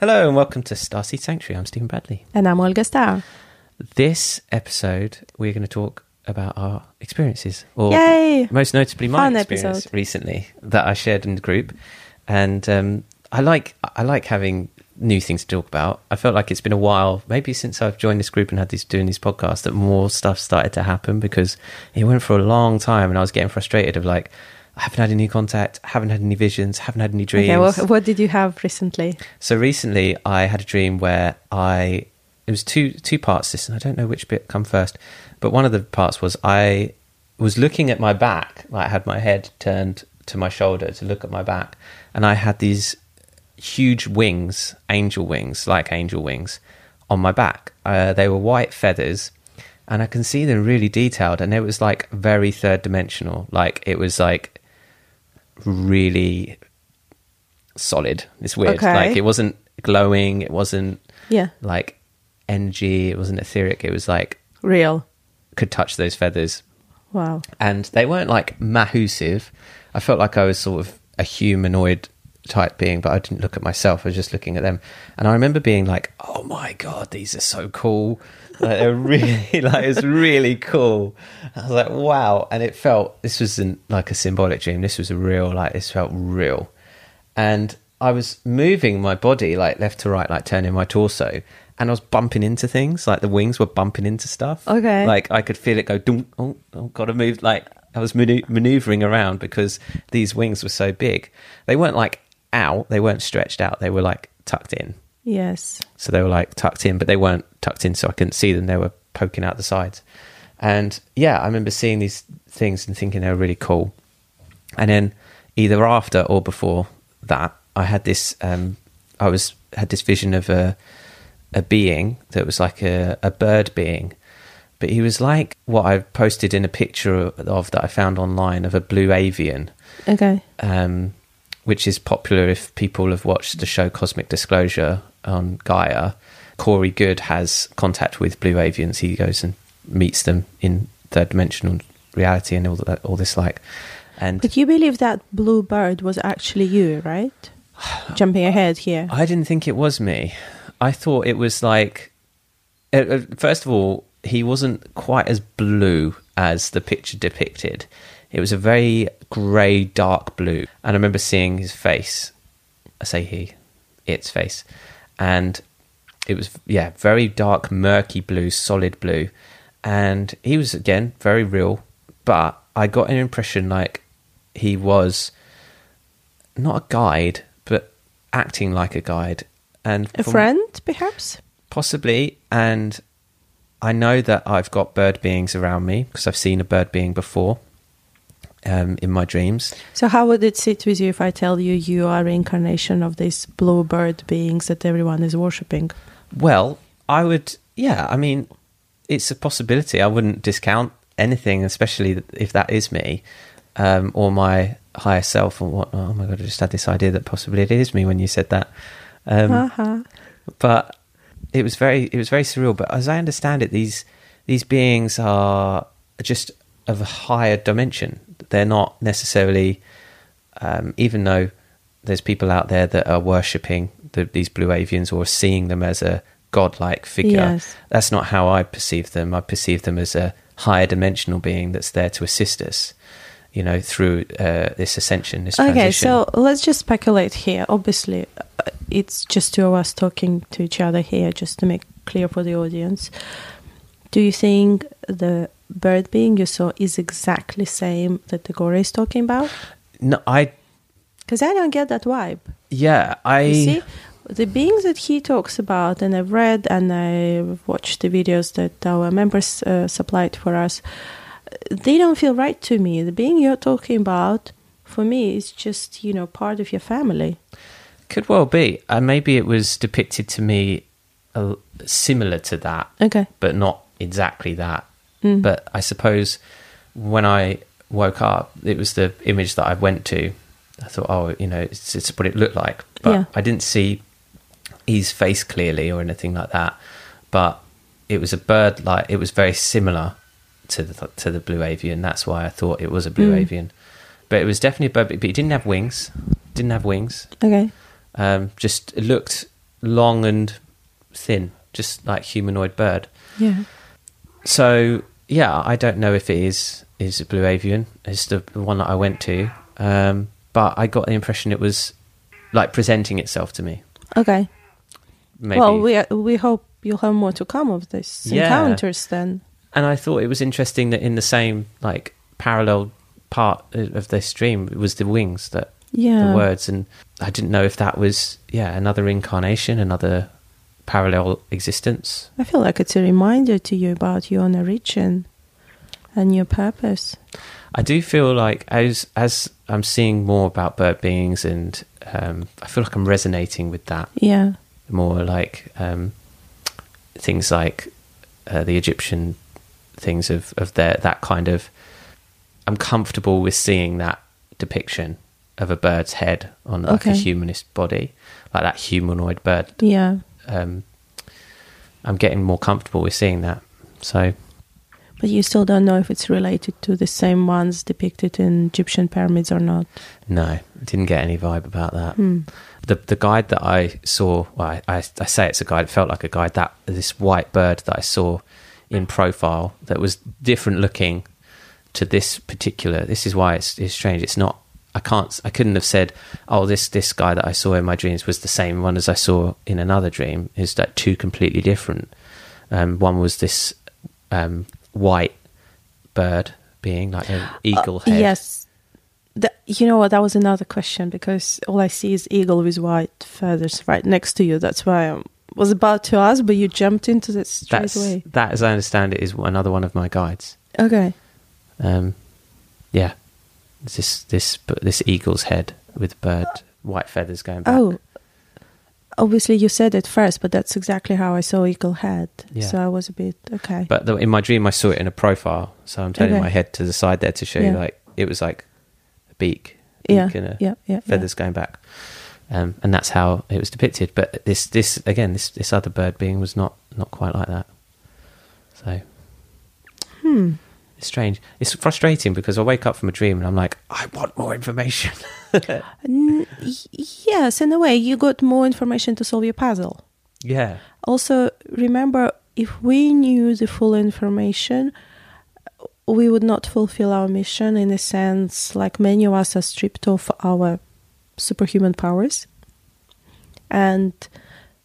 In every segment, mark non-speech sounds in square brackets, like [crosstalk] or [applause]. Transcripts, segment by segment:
Hello and welcome to Starseed Sanctuary. I'm Stephen Bradley. And I'm Olga Starr. This episode, we're going to talk about our experiences, or Yay! most notably my Fun experience episode. recently that I shared in the group. And um, I like I like having new things to talk about. I felt like it's been a while, maybe since I've joined this group and had these doing these podcasts, that more stuff started to happen because it went for a long time, and I was getting frustrated of like. I haven't had any contact, haven't had any visions, haven't had any dreams. Okay, well, what did you have recently? So recently, I had a dream where I it was two two parts. This and I don't know which bit come first, but one of the parts was I was looking at my back. Like I had my head turned to my shoulder to look at my back, and I had these huge wings, angel wings, like angel wings, on my back. Uh, they were white feathers, and I can see them really detailed. And it was like very third dimensional. Like it was like really solid. It's weird. Okay. Like it wasn't glowing. It wasn't Yeah, like energy. It wasn't etheric. It was like real. could touch those feathers, Wow. and they weren't like mahusive. I felt like I was sort of a humanoid type being, but I didn't look at myself. I was just looking at them, and I remember being like, "Oh my god, these are so cool." Like, they're really [laughs] like it's really cool. I was like, "Wow!" And it felt this wasn't like a symbolic dream. This was a real like this felt real, and I was moving my body like left to right, like turning my torso, and I was bumping into things. Like the wings were bumping into stuff. Okay. Like I could feel it go. Dunk, oh, oh, gotta move. Like I was maneuvering around because these wings were so big. They weren't like out. They weren't stretched out. They were like tucked in. Yes. So they were like tucked in, but they weren't tucked in, so I couldn't see them. They were poking out the sides. And yeah, I remember seeing these things and thinking they were really cool. And then either after or before that, I had this. Um, I was had this vision of a a being that was like a, a bird being, but he was like what I posted in a picture of that I found online of a blue avian Okay. um, which is popular if people have watched the show Cosmic Disclosure on Gaia. Corey Goode has contact with blue avians. He goes and meets them in third dimensional reality and all that, all this like. And But you believe that blue bird was actually you, right? [sighs] Jumping ahead here. I didn't think it was me. I thought it was like, uh, uh, first of all, he wasn't quite as blue as the picture depicted. It was a very grey, dark blue. And I remember seeing his face. I say he, its face. And it was, yeah, very dark, murky blue, solid blue. And he was, again, very real. But I got an impression like he was not a guide, but acting like a guide. And A friend, perhaps? Possibly. And I know that I've got bird beings around me because I've seen a bird being before um, in my dreams. So, how would it sit with you if I tell you you are reincarnation of these blue bird beings that everyone is worshipping? Well, I would, yeah, I mean, it's a possibility. I wouldn't discount anything, especially if that is me um, or my higher self and what. Oh my God, I just had this idea that possibly it is me when you said that. Um, Haha. but it was very it was very surreal but as i understand it these these beings are just of a higher dimension they're not necessarily um, even though there's people out there that are worshipping the, these blue avians or seeing them as a godlike figure Yes. that's not how i perceive them i perceive them as a higher dimensional being that's there to assist us you know through uh, this ascension this Okay, so let's just speculate here. Obviously, uh, it's just two of us talking to each other here, just to make clear for the audience. Do you think the bird being you saw is exactly same that the Gore is talking about? no i Because I don't get that vibe. yeah i You see, the beings that he talks about, and I've read and I've watched the videos that our members uh, supplied for us, they don't feel right to me. The being you're talking about, for me, is just, you know, part of your family. Could well be. And maybe it was depicted to me uh, similar to that, Okay. but not exactly that. Mm. But I suppose when I woke up, it was the image that I went to. I thought, oh, you know, it's, it's what it looked like. But Yeah. I didn't see his face clearly or anything like that. But it was a bird like, it was very similar to the, to the blue avian. That's why I thought it was a blue Mm. avian. But it was definitely a bird, but it didn't have wings. Didn't have wings Okay. um, just it looked long and thin, just like humanoid bird. Yeah. So yeah, I don't know if it is is a blue avian. It's the, the one that I went to, um, but I got the impression it was like presenting itself to me. Okay. Maybe. Well, we we hope you'll have more to come of these Yeah. encounters then. and I thought it was interesting that in the same like parallel part of this stream it was the wings that Yeah. the words, and I didn't know if that was yeah another incarnation, another parallel existence. I feel like it's a reminder to you about your own origin and your purpose. I do feel like as as I'm seeing more about bird beings, and um, I feel like I'm resonating with that Yeah. more, like um, things like uh, the Egyptian things of of their that kind of. I'm comfortable with seeing that depiction of a bird's head on like a humanist body, like that humanoid bird. Yeah. Um, I'm getting more comfortable with seeing that. So But you still don't know if it's related to the same ones depicted in Egyptian pyramids or not. no, didn't get any vibe about that. Hmm. the the guide that I saw, well, I, I, I say it's a guide. It felt like a guide. That this white bird that I saw in profile that was different looking to this particular. This is why it's, it's strange. It's not. I can't. I couldn't have said, "Oh, this this guy that I saw in my dreams was the same one as I saw in another dream." Is that two completely different? Um, one was this um, white bird being like an eagle Uh, head. Yes. The, you know what? That was another question because all I see is eagle with white feathers right next to you. That's why I was about to ask, but you jumped into this straight That's away. that, as I understand it, is another one of my guides. Okay. Um, yeah, this this this eagle's head with bird white feathers going back. Oh, obviously you said it first, but that's exactly how I saw eagle head. Yeah. So I was a bit okay. But the, in my dream, I saw it in a profile, so I'm turning Okay. my head to the side there to show you like it was like a beak, beak yeah, and a yeah, yeah, feathers going back, um, and that's how it was depicted. But this this again this this other bird being was not not quite like that. So Hmm. Strange. It's frustrating because I wake up from a dream and I'm like, I want more information. [laughs] N- yes, in a way, you got more information to solve your puzzle. yeah, Also, remember, if we knew the full information, we would not fulfill our mission in a sense like many of us are stripped of our superhuman powers. And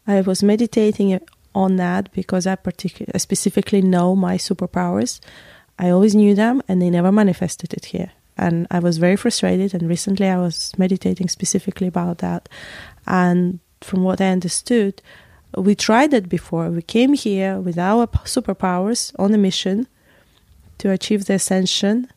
I was meditating on that because I, particu- I specifically know my superpowers. I always knew them and they never manifested it here. And I was very frustrated. And recently I was meditating specifically about that. And from what I understood, we tried that before. We came here with our superpowers on a mission to achieve the ascension.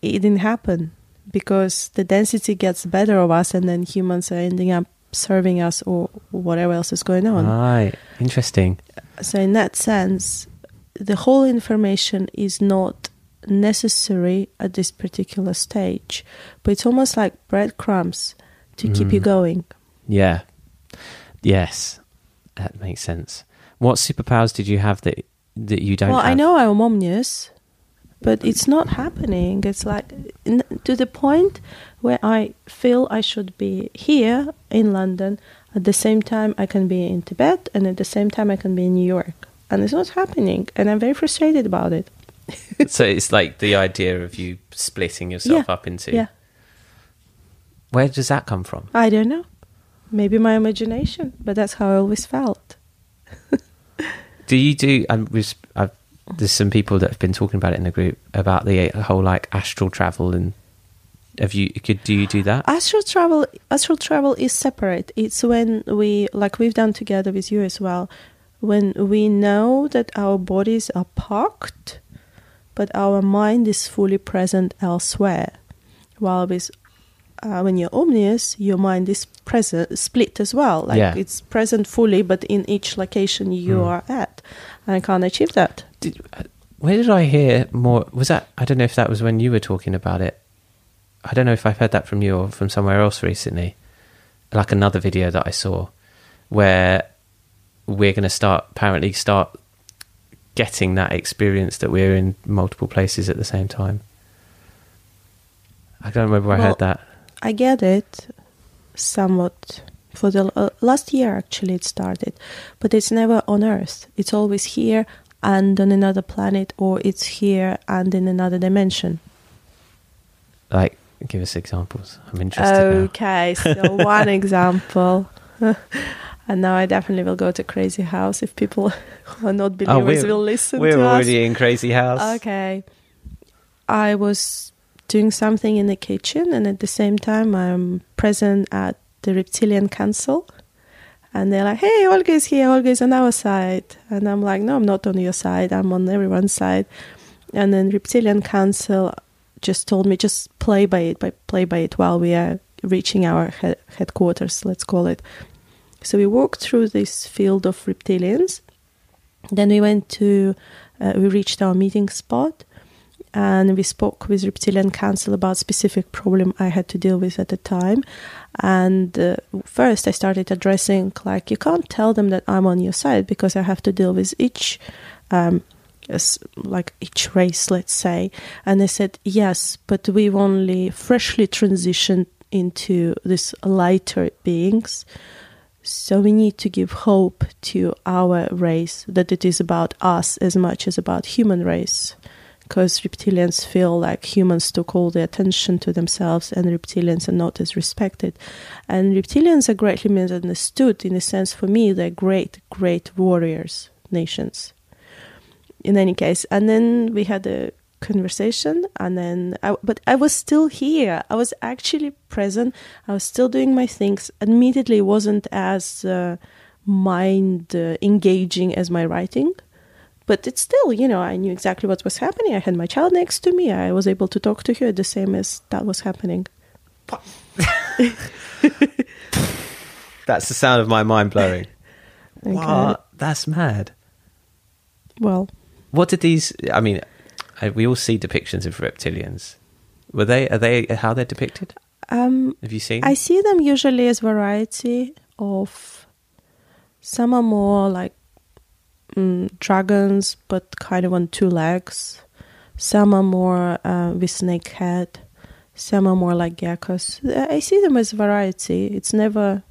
It didn't happen because the density gets better of us, and then humans are ending up serving us or whatever else is going on. right, interesting. So, in that sense, the whole information is not necessary at this particular stage, but it's almost like breadcrumbs to keep you Mm. going. Yeah. Yes. That makes sense. What superpowers did you have that that you don't well, I know I'm omnious, but it's not happening. It's like to the point where I feel I should be here in London. At the same time, I can be in Tibet, and at the same time, I can be in New York. And it's not happening, and I'm very frustrated about it. [laughs] so it's like the idea of you splitting yourself Yeah. up into Yeah, Where does that come from? I don't know. Maybe my imagination, but that's how I always felt. [laughs] Do you do and I've, there's some people that have been talking about it in the group about the uh, whole like astral travel and have you could do you do that? Astral travel, astral travel is separate. It's when we, like we've done together with you as well, when we know that our bodies are parked, but our mind is fully present elsewhere. While with uh, when you're omnious, your mind is present, split as well. Like Yeah. it's present fully, but in each location you Hmm. are at. And I can't achieve that. Did, uh, where did I hear more? Was that I don't know if that was when you were talking about it. I don't know if I've heard that from you or from somewhere else recently. Like another video that I saw, where we're going to start apparently start getting that experience that we're in multiple places at the same time. I don't remember where I heard that. I get it somewhat For the uh, last year, actually, it started, but it's never on Earth. It's always here and on another planet, or it's here and in another dimension. Like, give us examples. I'm interested. now. Okay, so one [laughs] example. [laughs] and now I definitely will go to Crazy House if people [laughs] who are not oh, believers Oh, will listen We're to us. already in Crazy House. Okay. I was doing something in the kitchen, and at the same time, I'm present at the Reptilian Council. And they're like, hey, Olga is here, Olga is on our side. And I'm like, no, I'm not on your side, I'm on everyone's side. And then Reptilian Council just told me, just play by it, by play by it while we are reaching our he- headquarters, let's call it. So we walked through this field of reptilians. Then we went to, uh, we reached our meeting spot and we spoke with reptilian council about specific problem i had to deal with at the time. And uh, first i started addressing like you can't tell them that i'm on your side because i have to deal with each um, like each race let's say. And they said yes but we've only freshly transitioned into this lighter beings so we need to give hope to our race that it is about us as much as about human race because reptilians feel like humans took all the attention to themselves and reptilians are not as respected. And reptilians are greatly misunderstood. In a sense for me they're great great warriors nations. In any case and then we had a conversation and then I, but i was still here i was actually present i was still doing my things admittedly it wasn't as uh, mind uh, engaging as my writing but it's still you know i knew exactly what was happening i had my child next to me i was able to talk to her the same as that was happening [laughs] That's the sound of my mind blowing. [laughs] Okay. What? That's mad. well What did these? I mean, I, we all see depictions of reptilians. Were they? Are they? How they're depicted? um Have you seen? I see them usually as variety of some are more like mm, dragons, but kind of on two legs. Some are more uh, with snake head. Some are more like geckos. I see them as variety. It's never.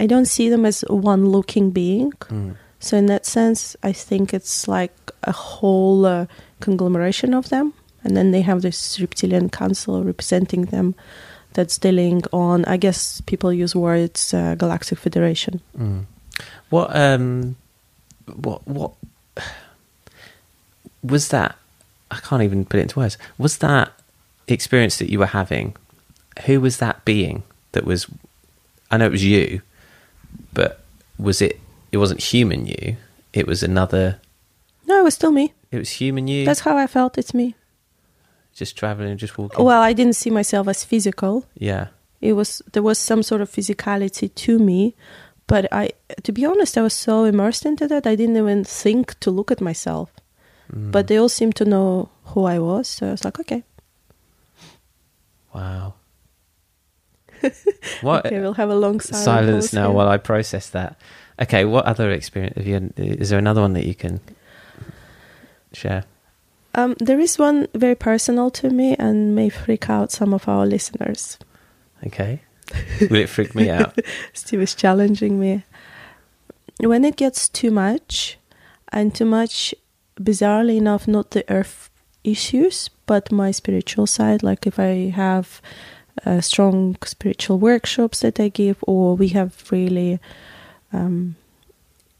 I don't see them as one looking being. Mm. So in that sense, I think it's like a whole uh, conglomeration of them, and then they have this reptilian council representing them. That's dealing on, I guess people use words, uh, Galactic Federation. Mm. What? Um. What? What? Was that? I can't even put it into words. Was that experience that you were having? Who was that being that was? I know it was you, but was it? It wasn't human you. It was another. No, it was still me. It was human you. That's how I felt. It's me. just traveling, just walking. Well, I didn't see myself as physical. yeah. It was there was some sort of physicality to me, but I, to be honest, I was so immersed into that I didn't even think to look at myself. Mm. But they all seemed to know who I was, so I was like, okay, Wow. [laughs] what okay, we'll have a long silence, silence now here. while I process that. Okay, what other experience have you? Is there another one that you can share? Um, there is one very personal to me and may freak out some of our listeners. Okay, will it freak me [laughs] out? Steve is challenging me. When it gets too much, and too much, bizarrely enough, not the earth issues, but my spiritual side, like if I have uh, strong spiritual workshops that I give, or we have really um,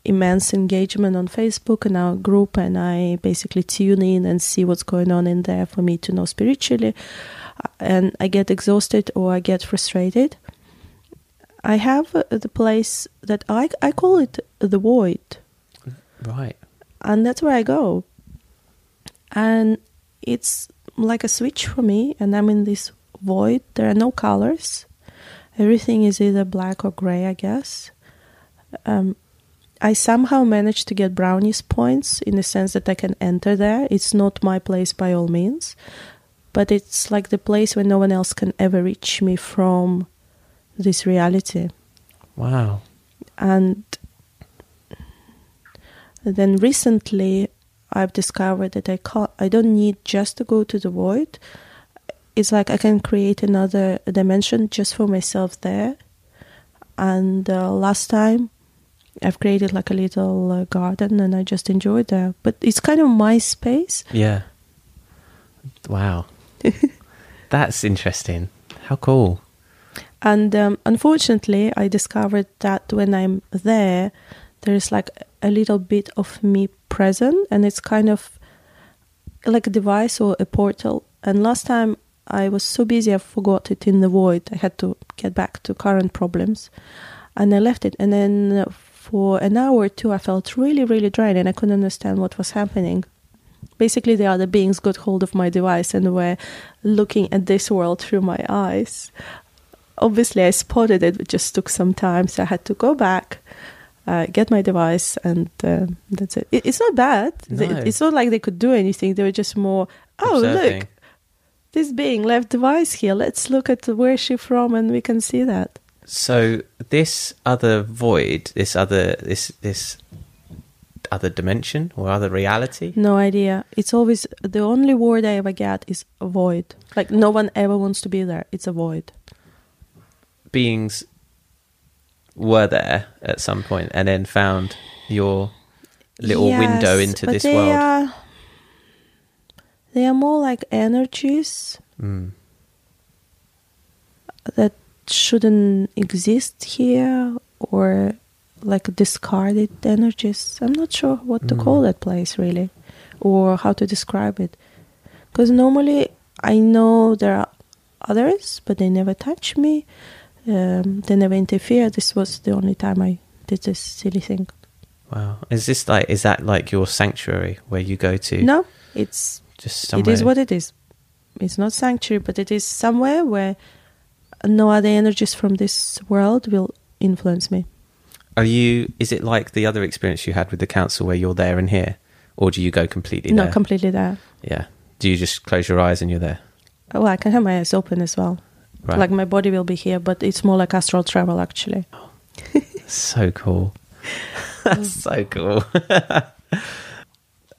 immense engagement on Facebook and our group, and I basically tune in and see what's going on in there for me to know spiritually, uh, and I get exhausted or I get frustrated. I have uh, the place that I I call it the void, Right. and that's where I go. And it's like a switch for me, and I'm in this void. There are no colors. Everything is either black or gray, I guess. Um, I somehow managed to get brownies points in the sense that I can enter there. It's not my place by all means, but it's like the place where no one else can ever reach me from this reality. Wow. And then recently, I've discovered that I can't. I don't need just to go to the void. It's like I can create another dimension just for myself there. And uh, last time, I've created like a little uh, garden, and I just enjoyed that. But it's kind of my space. Yeah. Wow. [laughs] That's interesting. How cool. And um, unfortunately, I discovered that when I'm there, there's like a little bit of me present, and it's kind of like a device or a portal. And last time I was so busy, I forgot it in the void. I had to get back to current problems, and I left it. And then for an hour or two, I felt really, really drained, and I couldn't understand what was happening. Basically, the other beings got hold of my device and were looking at this world through my eyes. Obviously, I spotted it, it just took some time, so I had to go back, uh, get my device, and uh, that's it. it. It's not bad. No. It's not like they could do anything. They were just more, oh, Observing. look, this being left device here. Let's look at where she's from, and we can see that. So this other void, this other this this other dimension or other reality. No idea. It's always the only word I ever get is void. Like no one ever wants to be there. It's a void. beings were there at some point and then found your little Yes, window into this they world. Are, they are more like energies Mm. that shouldn't exist here, or like discarded energies. I'm not sure what to Mm. call that place really, or how to describe it. Because normally I know there are others, but they never touch me. Um, they never interfere. This was the only time I did this silly thing. Wow. Is this like is that like your sanctuary where you go to No, it's just somewhere? It is what it is. It's not sanctuary, but it is somewhere where no other energies from this world will influence me. Are you is it like the other experience you had with the council where you're there and here? Or do you go completely No, there? completely there. yeah. Do you just close your eyes and you're there? Oh, I can have my eyes open as well. Right. Like my body will be here, but it's more like astral travel actually. Oh. So cool. [laughs] That's so cool. [laughs]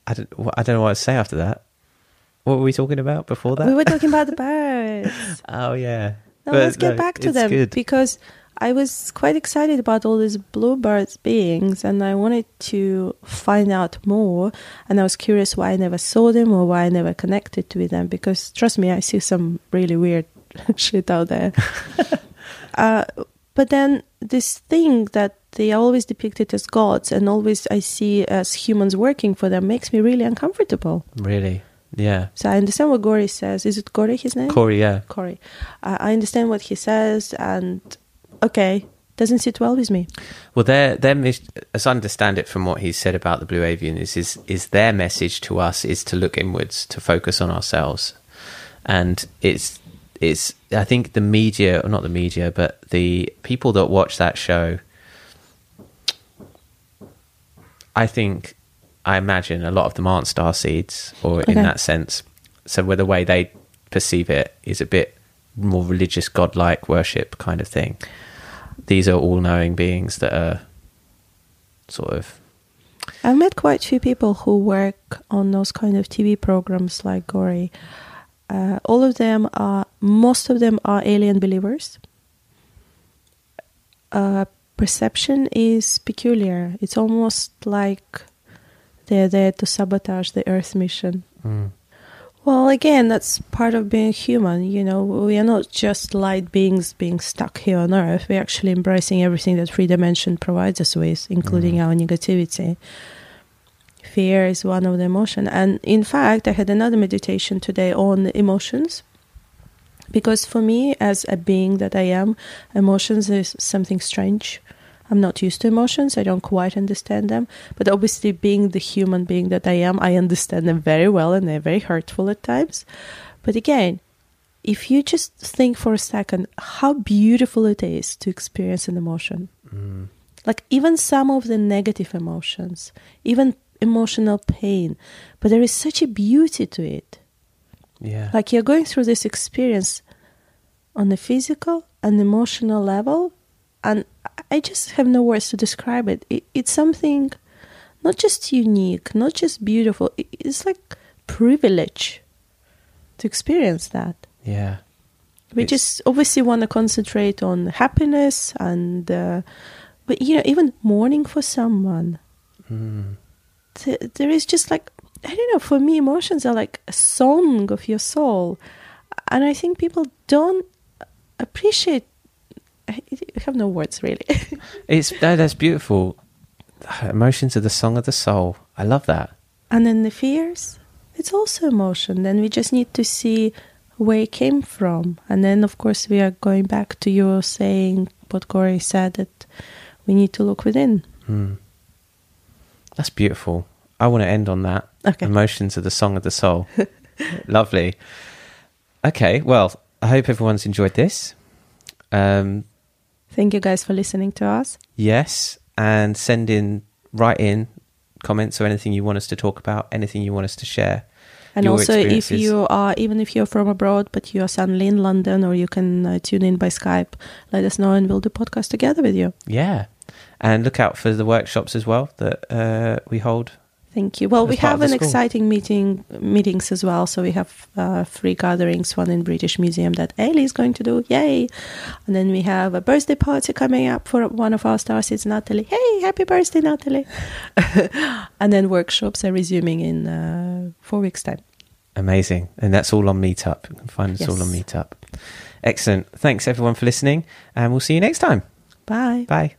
I don't. I don't know what to say after that. What were we talking about before that? We were talking about the [laughs] birds. oh yeah. Now But let's get no, back to them good. because I was quite excited about all these bluebirds beings and I wanted to find out more and I was curious why I never saw them or why I never connected with them because trust me I see some really weird [laughs] shit out there. [laughs] uh, but then this thing that they are always depicted as gods and always I see as humans working for them makes me really uncomfortable. Really. Yeah. So I understand what Gori says. Is it Gori his name? Corey. Yeah. Corey. I I understand what he says, and okay, doesn't sit well with me. Well, their their as I understand it from what he said about the Blue Avian is is is their message to us is to look inwards, to focus on ourselves, and it's it's I think the media, or not the media, but the people that watch that show. I think, I imagine a lot of them aren't star seeds, or in that sense. So, where the way they perceive it is a bit more religious, godlike worship kind of thing these are all knowing beings that are sort of I've met quite a few people who work on those kind of TV programs like Gory. Uh, all of them are, most of them are alien believers. Uh, perception is peculiar. It's almost like they're there to sabotage the Earth mission. Mm. Well, again, that's part of being human. You know, we are not just light beings being stuck here on Earth. We're actually embracing everything that three dimension provides us with, including mm. our negativity. Fear is one of the emotion, and in fact, I had another meditation today on emotions. Because for me, as a being that I am, emotions is something strange. I'm not used to emotions. I don't quite understand them. But obviously, being the human being that I am, I understand them very well and they're very hurtful at times. But again, if you just think for a second how beautiful it is to experience an emotion, mm. like even some of the negative emotions, even emotional pain, but there is such a beauty to it yeah like you're going through this experience on a physical and emotional level and i just have no words to describe it, it it's something not just unique not just beautiful it- it's like privilege to experience that yeah We It's- just obviously want to concentrate on happiness and, uh, but you know, even mourning for someone. Mm. Th- there is just like I don't know. For me, emotions are like a song of your soul, and I think people don't appreciate. I I have no words really. [laughs] It's no, that's beautiful. Emotions are the song of the soul. I love that. and then the fears, it's also emotion. Then we just need to see where it came from, and then of course we are going back to your saying what Corey said that we need to look within. Mm. That's beautiful. I want to end on that. Okay. Emotions are the song of the soul. [laughs] Lovely. Okay, well, I hope everyone's enjoyed this. Um, Thank you guys for listening to us. yes, and send in, write in comments or anything you want us to talk about, anything you want us to share. And also, if you are, even if you're from abroad, but you are suddenly in London, or you can uh, tune in by Skype, let us know and we'll do podcast together with you. Yeah. And look out for the workshops as well that uh, we hold. Thank you. Well, we have an school. exciting meeting meetings as well. So we have uh, three gatherings: one in British Museum that Ailey is going to do, yay! And then we have a birthday party coming up for one of our stars. It's Natalie. Hey, happy birthday, Natalie! [laughs] and then workshops are resuming in uh, four weeks' time. Amazing. And that's all on Meetup. You can find us all on Meetup. Excellent. Thanks everyone for listening, and we'll see you next time. Bye. Bye.